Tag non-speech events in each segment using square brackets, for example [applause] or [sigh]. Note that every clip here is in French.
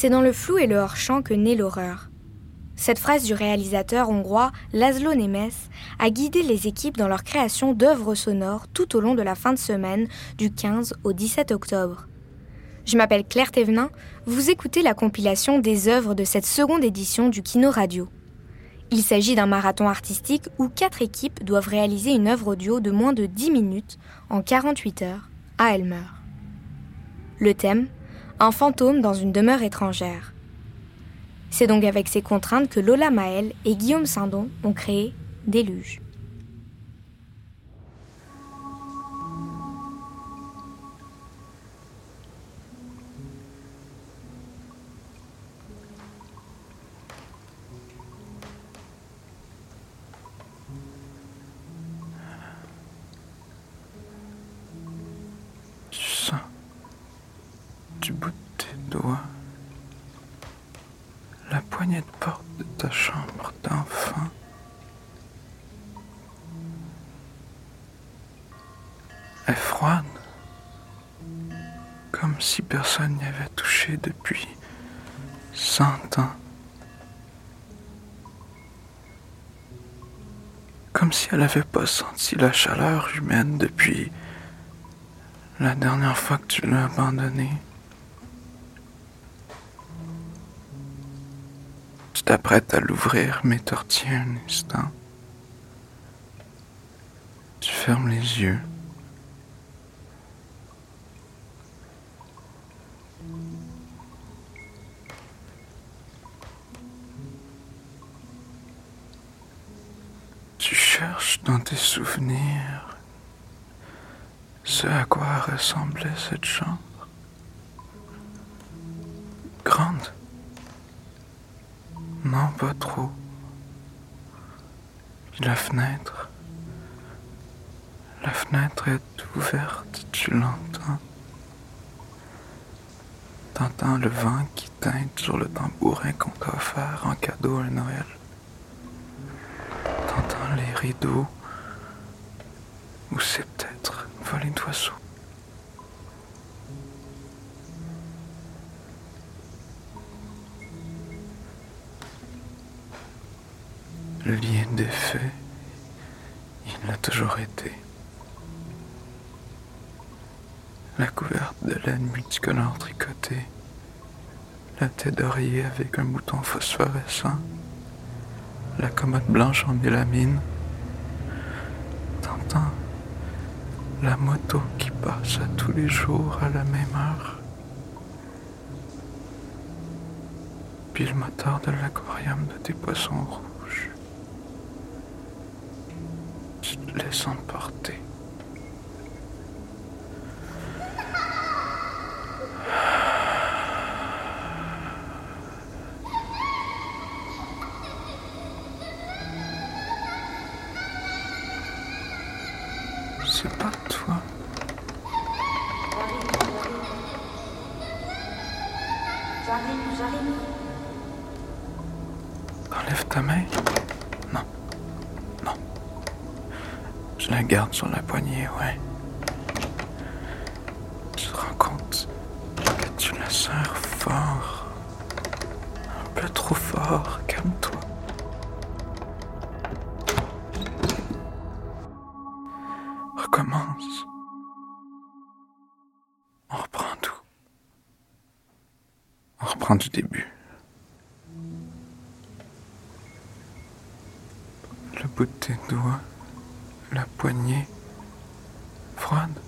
C'est dans le flou et le hors-champ que naît l'horreur. Cette phrase du réalisateur hongrois Laszlo Nemes a guidé les équipes dans leur création d'œuvres sonores tout au long de la fin de semaine du 15 au 17 octobre. Je m'appelle Claire Thévenin, vous écoutez la compilation des œuvres de cette seconde édition du Kino Radio. Il s'agit d'un marathon artistique où quatre équipes doivent réaliser une œuvre audio de moins de 10 minutes en 48 heures à Elmer. Le thème Un fantôme dans une demeure étrangère. C'est donc avec ces contraintes que Lola Maël et Guillaume Sindon ont créé Déluge. Ta chambre d'enfant. est froide, comme si personne n'y avait touché depuis cent ans. Comme si elle n'avait pas senti la chaleur humaine depuis la dernière fois que tu l'as abandonnée. T'apprêtes à l'ouvrir, mais te un instant. Tu fermes les yeux. Tu cherches dans tes souvenirs ce à quoi ressemblait cette chambre. Fenêtre. La fenêtre est ouverte, tu l'entends. T'entends le vent qui teinte sur le tambourin qu'on t'a offert en cadeau à Noël. T'entends les rideaux. Ou c'est peut-être volée d'oiseaux. Le lien défait, il l'a toujours été. La couverte de laine multicolore tricotée, la tête d'oreiller avec un bouton phosphorescent, la commode blanche en mélamine. T'entends la moto qui passe à tous les jours à la même heure. Puis le moteur de l'aquarium de tes poissons. Laisses emporter. C'est pas toi. J'arrive, j'arrive. Enlève ta main. Non. Non. Je la garde sur la poignée, ouais. Tu te rends compte que tu la serres fort. Un peu trop fort. Calme-toi. Recommence. On reprend tout. On reprend du début. Le bout de tes doigts, la poignée, froide,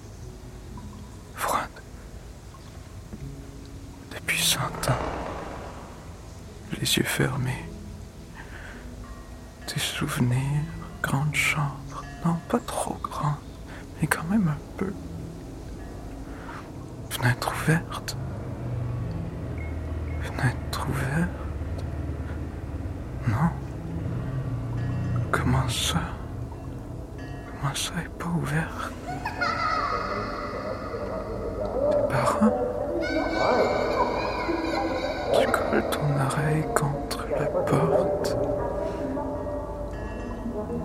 froide. Depuis cent ans, les yeux fermés, tes souvenirs, grande chambre, non pas trop grande, mais quand même un peu. Fenêtre ouverte, fenêtre ouverte, non. Comment ça? Ça est pas ouvert Tes parents? Tu colles ton oreille contre la porte.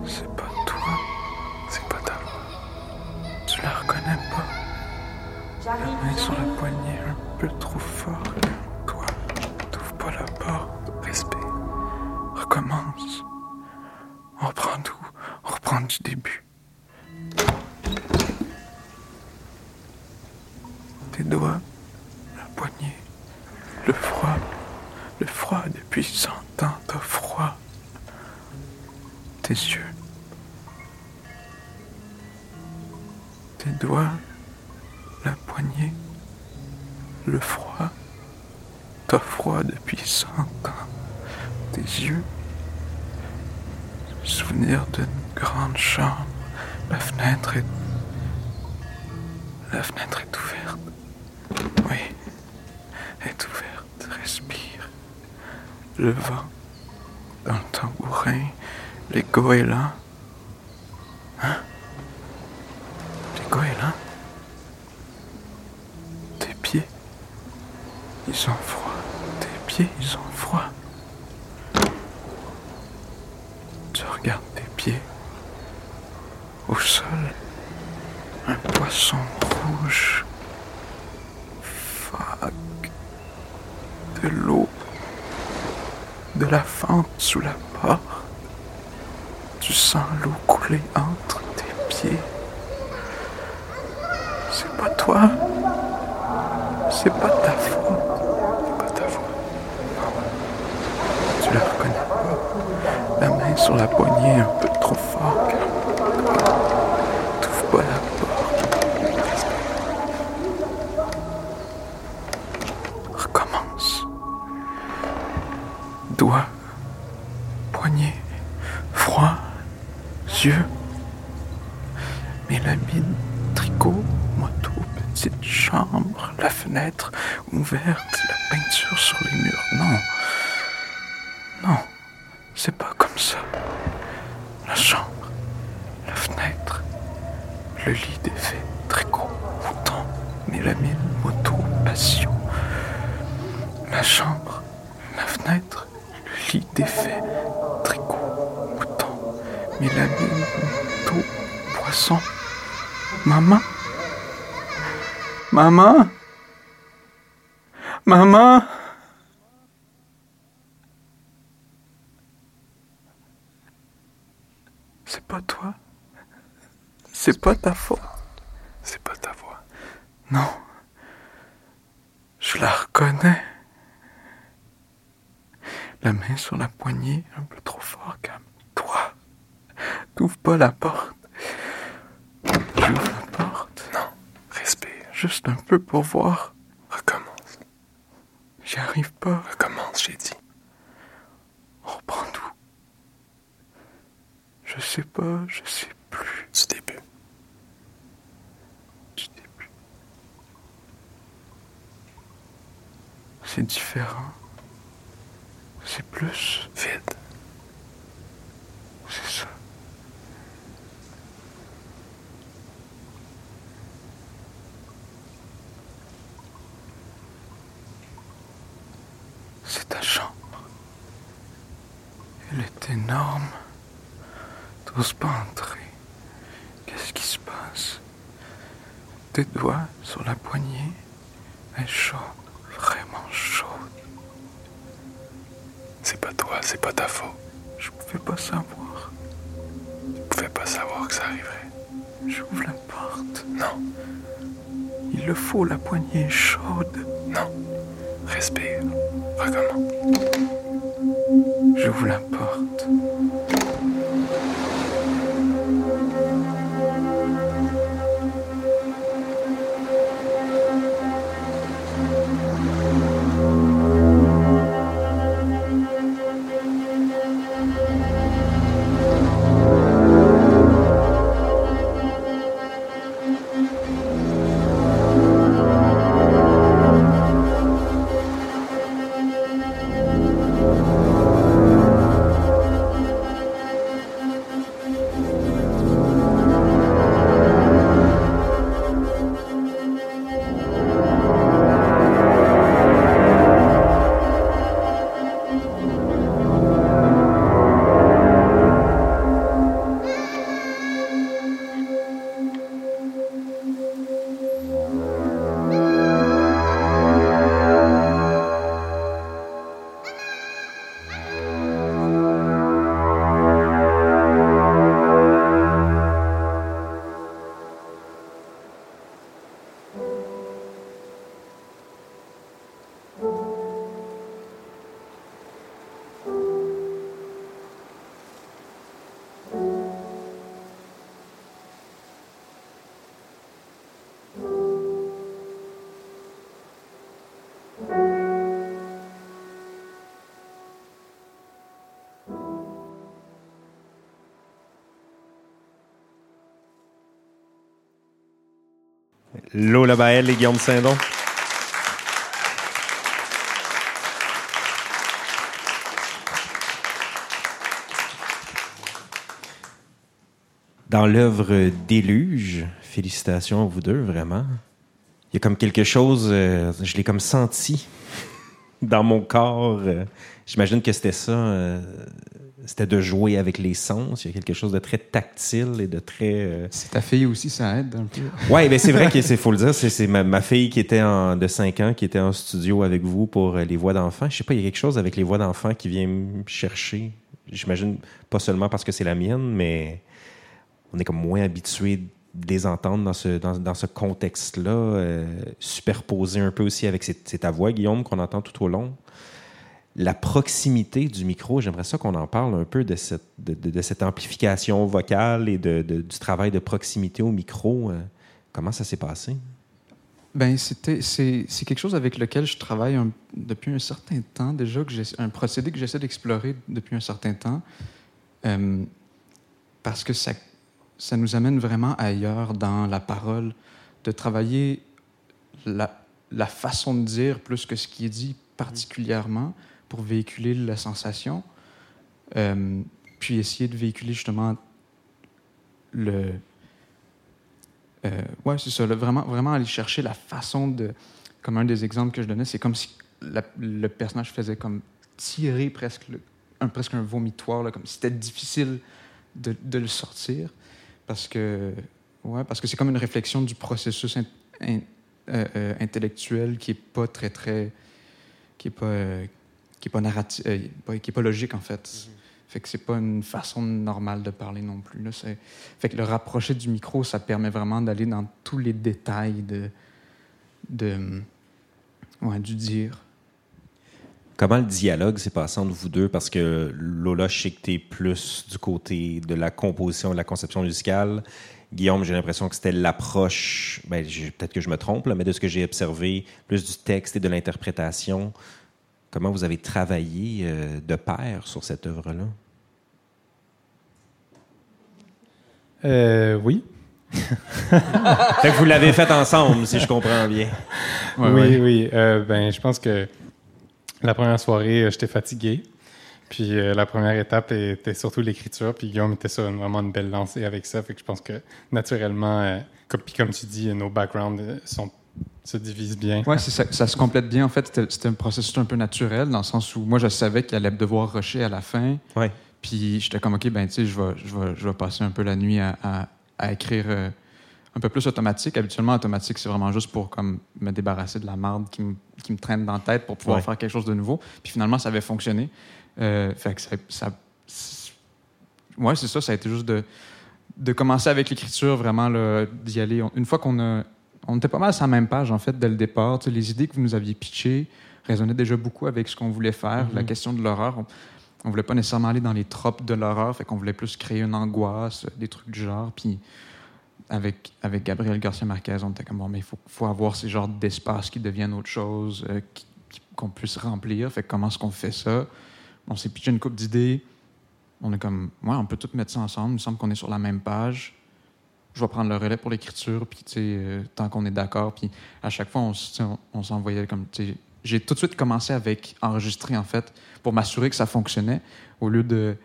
C'est pas toi. C'est pas ta voix. Tu la reconnais pas. La main sur la poignée Tes doigts, la poignée, le froid, le froid depuis cent ans, t'as froid. Tes yeux, tes doigts, la poignée, le froid, t'as froid depuis cent ans. Tes yeux, souvenir d'une grande chambre, la fenêtre est la fenêtre est ouverte. Oui, est ouverte. Respire. Le vent dans le tambourin. Les goélands. Hein? Les goélands? Tes pieds, ils ont froid. Tes pieds, ils ont froid. Tu regardes tes pieds au sol. Un poisson rouge. Fuck. De l'eau. De la fente sous la porte. Tu sens l'eau couler entre tes pieds. C'est pas toi. C'est pas ta faute. C'est pas ta faute. Non. Tu la reconnais pas. La main sur la poignée un peu trop fort. Mélamine, tricot, moto, petite chambre, la fenêtre ouverte, la peinture sur les murs. Non, non, c'est pas comme ça. La chambre, la fenêtre, le lit défait, tricot, mouton, mélamine, moto, passion. La chambre, la fenêtre, le lit défait, tricot, mouton, mélamine, moto, poisson. Maman Maman Maman C'est pas toi. C'est pas ta faute. C'est pas ta voix. Non. Je la reconnais. La main sur la poignée, un peu trop fort, calme-toi. T'ouvres pas la porte. J'ouvre la porte. Non, respire. Juste un peu pour voir. Recommence. J'y arrive pas. Recommence, j'ai dit. On reprend tout. Je sais pas, je sais plus. Du début. Du début. C'est différent. C'est plus vide. C'est ça. C'est ta chambre. Elle est énorme. T'oses pas entrer. Qu'est-ce qui se passe? Tes doigts sur la poignée. Est chaude, vraiment chaude. C'est pas toi, c'est pas ta faute. Je pouvais pas savoir. Tu pouvais pas savoir que ça arriverait. J'ouvre la porte. Non. Il le faut, la poignée est chaude. Non. Respire. Recommence. Je vous l'importe. Lola Baël et Guillaume Saint-Don. Dans l'œuvre Déluge, félicitations à vous deux, vraiment. Il y a comme quelque chose, euh, je l'ai comme senti [laughs] dans mon corps. euh, J'imagine que c'était ça, euh, c'était de jouer avec les sens. Il y a quelque chose de très tactile et de très... euh, C'est ta fille aussi, ça aide un peu. oui, ben c'est vrai qu'il [laughs] faut le dire, c'est ma, ma fille qui était en, de 5 ans, qui était en studio avec vous pour les voix d'enfants. Je sais pas, il y a quelque chose avec les voix d'enfants qui vient me chercher. J'imagine pas seulement parce que c'est la mienne, mais on est comme moins habitué les entendre dans ce, dans, dans ce contexte-là, euh, superposé un peu aussi avec c'est ta voix, Guillaume, qu'on entend tout au long. La proximité du micro, j'aimerais ça qu'on en parle un peu de cette, de, de- cette amplification vocale et de, du travail de proximité au micro. euh, comment ça s'est passé? Ben, c'était, c'est, quelque chose avec lequel je travaille depuis un certain temps déjà, que un procédé que j'essaie d'explorer depuis un certain temps, Euh, parce que ça, ça nous amène vraiment ailleurs dans la parole, de travailler la, façon de dire plus que ce qui est dit particulièrement pour véhiculer la sensation, Euh, puis essayer de véhiculer justement le, euh, ouais, c'est ça. vraiment, vraiment aller chercher la façon de. Comme un des exemples que je donnais, c'est comme si le personnage faisait comme tirer presque, un, presque un vomitoire, là, comme si c'était difficile de le sortir. Parce que ouais, parce que c'est comme une réflexion du processus in- in- euh, euh, intellectuel qui est pas très, très. qui est pas. euh, qui est pas narratif, euh, qui est pas logique en fait. Fait que c'est pas une façon normale de parler non plus. Là. C'est- Fait que le rapprocher du micro, ça permet vraiment d'aller dans tous les détails de, de ouais, du dire. Comment le dialogue s'est passé entre vous deux? Parce que Lola, je sais que t'es plus du côté de la composition, de la conception musicale. Guillaume, j'ai l'impression que c'était l'approche, ben, peut-être que je me trompe, là, mais de ce que j'ai observé, plus du texte et de l'interprétation. Comment vous avez travaillé euh, de pair sur cette œuvre-là? Euh, oui. [laughs] Fait que vous l'avez fait ensemble, si je comprends bien. Ouais, oui, ouais. oui. Euh, ben, je pense que la première soirée, euh, j'étais fatigué. Puis euh, la première étape était surtout l'écriture. Puis Guillaume était sur une- vraiment une belle lancée avec ça. Fait que je pense que naturellement, euh, comme, puis comme tu dis, nos backgrounds sont, se divisent bien. Ouais, c'est ça, ça se complète bien. En fait, c'était- c'était un processus un peu naturel, dans le sens où moi, je savais qu'il allait devoir rusher à la fin. Ouais. Puis j'étais comme, OK, ben, tu sais, je vais, je, vais, je vais passer un peu la nuit à, à- à écrire euh, un peu plus automatique. Habituellement, automatique, c'est vraiment juste pour comme, me débarrasser de la marde qui me, qui me traîne dans la tête pour pouvoir Ouais. faire quelque chose de nouveau. Puis finalement, ça avait fonctionné. Euh, fait que ça. ça c'est- ouais, c'est ça. Ça a été juste de, de commencer avec l'écriture, vraiment, d'y aller. On- Une fois qu'on a. On était pas mal sur la même page, en fait, dès le départ. Les idées que vous nous aviez pitchées résonnaient déjà beaucoup avec ce qu'on voulait faire. La question de l'horreur, on, on voulait pas nécessairement aller dans les tropes de l'horreur, fait qu'on voulait plus créer une angoisse, des trucs du genre. Puis avec, avec Gabriel Garcia Marquez, on était comme bon, mais il faut, faut avoir ces genres d'espaces qui deviennent autre chose, euh, qu'on puisse remplir. Fait comment est-ce qu'on fait ça? On s'est pitché une coupe d'idées. On est comme, ouais, on peut tout mettre ça ensemble. Il me semble qu'on est sur la même page. Je vais prendre le relais pour l'écriture, puis tu sais, euh, tant qu'on est d'accord. Puis à chaque fois, on, on s'envoyait comme, tu sais, j'ai tout de suite commencé avec enregistrer, en fait, pour m'assurer que ça fonctionnait, au lieu de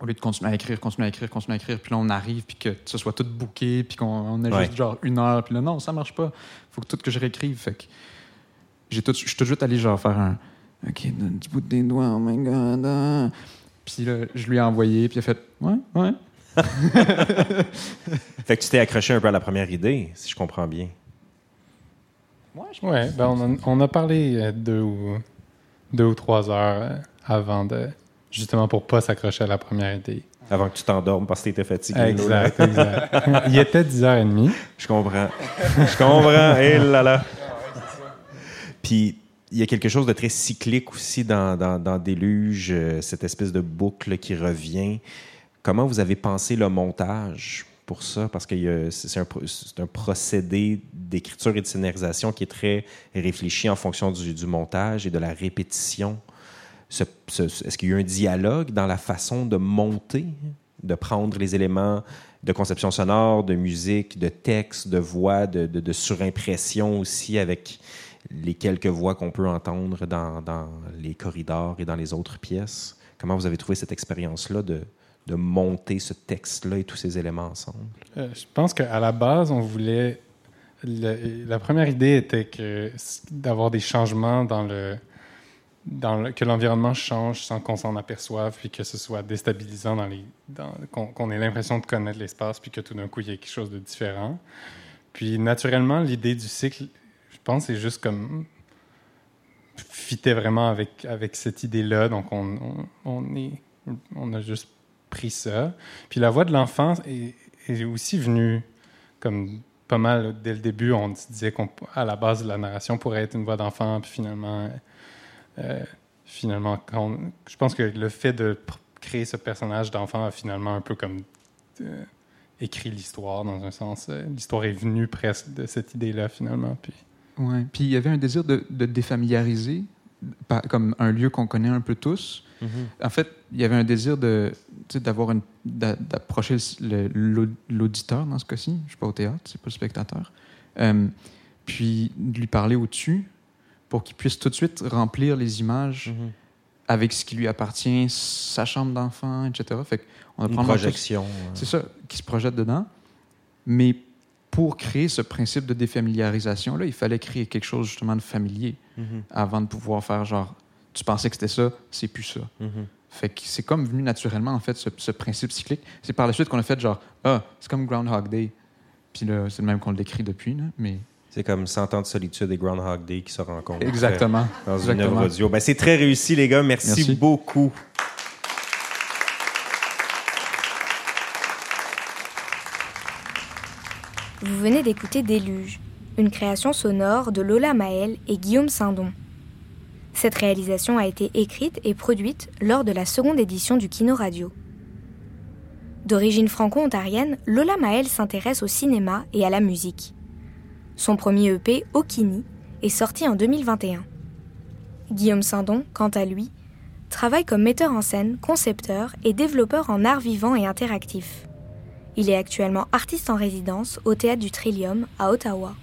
au lieu de continuer à écrire, continuer à écrire, continuer à écrire, puis là, on arrive, puis que ce soit tout booké, puis qu'on Ouais. juste genre une heure, puis là, non, ça marche pas. faut que tout que je réécrive. Fait que j'ai tout, je suis tout de suite allé genre faire un OK, donne du bout des doigts, oh my god. ah. Puis là, je lui ai envoyé, puis il a fait Ouais, ouais. [laughs] Fait que tu t'es accroché un peu à la première idée, si je comprends bien. Ouais, ben on, a, on a parlé euh, deux ou, deux ou trois heures euh, avant de. Justement pour pas s'accrocher à la première idée. Avant que tu t'endormes parce que t'étais fatigué. Lola. Exact, exact. Il était 10h30. Je comprends. Je comprends. Et là là. Puis il y a quelque chose de très cyclique aussi dans, dans, dans Déluge, euh, cette espèce de boucle qui revient. Comment vous avez pensé le montage pour ça, parce que c'est un, un, procédé d'écriture et de scénarisation qui est très réfléchi en fonction du, du montage et de la répétition. Est-ce qu'il y a eu un dialogue dans la façon de monter, de prendre les éléments de conception sonore, de musique, de texte, de voix, de, de, surimpression aussi avec les quelques voix qu'on peut entendre dans, les corridors et dans les autres pièces? Comment vous avez trouvé cette expérience-là de, de monter ce texte-là et tous ces éléments ensemble? Euh, je pense qu'à la base, on voulait. la première idée était que d'avoir des changements dans le. Dans que l'environnement change sans qu'on s'en aperçoive, puis que ce soit déstabilisant, dans les, qu'on, ait l'impression de connaître l'espace, puis que tout d'un coup, il y ait quelque chose de différent. Puis naturellement, l'idée du cycle, je pense, c'est juste comme fitait vraiment avec, avec cette idée-là. Donc, on, on, est, on a juste pris ça. Puis la voix de l'enfant est, aussi venue comme pas mal dès le début. On disait qu'à la base de la narration pourrait être une voix d'enfant, puis finalement, euh, finalement, quand je pense que le fait de créer ce personnage d'enfant a finalement un peu comme euh, écrit l'histoire dans un sens. Euh, l'histoire est venue presque de cette idée-là finalement. Puis. Ouais. Puis il y avait un désir de, de défamiliariser comme un lieu qu'on connaît un peu tous. Mm-hmm. En fait, il y avait un désir de d'avoir une d'approcher l'auditeur dans ce cas-ci. Je suis pas au théâtre, c'est pas le spectateur. Euh, puis de lui parler au-dessus pour qu'il puisse tout de suite remplir les images mm-hmm. avec ce qui lui appartient, sa chambre d'enfant, etc. Fait on une projection. C'est ça, qui se projette dedans. Mais pour créer ce principe de défamiliarisation-là, il fallait créer quelque chose justement de familier mm-hmm. avant de pouvoir faire genre, tu pensais que c'était ça, c'est plus ça. Mm-hmm. Fait que c'est comme venu naturellement, en fait, ce, principe cyclique. C'est par la suite qu'on a fait genre, ah, c'est comme Groundhog Day. Puis là, c'est le même qu'on l'écrit depuis, là, mais... C'est comme 100 ans de solitude et Groundhog Day qui se rencontrent. Exactement. Dans une œuvre audio. Ben, c'est très réussi, les gars. Merci. beaucoup. Vous venez d'écouter Déluge, une création sonore de Lola Maël et Guillaume Sindon. Cette réalisation a été écrite et produite lors de la seconde édition du Kino Radio. D'origine franco-ontarienne, Lola Maël s'intéresse au cinéma et à la musique. Son premier EP, Okini, est sorti en 2021. Guillaume Sindon, quant à lui, travaille comme metteur en scène, concepteur et développeur en art vivant et interactif. Il est actuellement artiste en résidence au Théâtre du Trillium à Ottawa.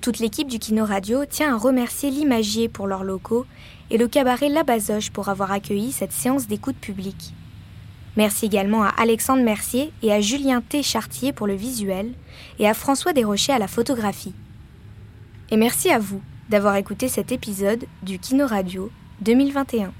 Toute l'équipe du Kino Radio tient à remercier l'Imagier pour leurs locaux et le cabaret La Bazoche pour avoir accueilli cette séance d'écoute publique. Merci également à Alexandre Mercier et à Julien T. Chartier pour le visuel et à François Desrochers à la photographie. Et merci à vous d'avoir écouté cet épisode du Kino Radio 2021.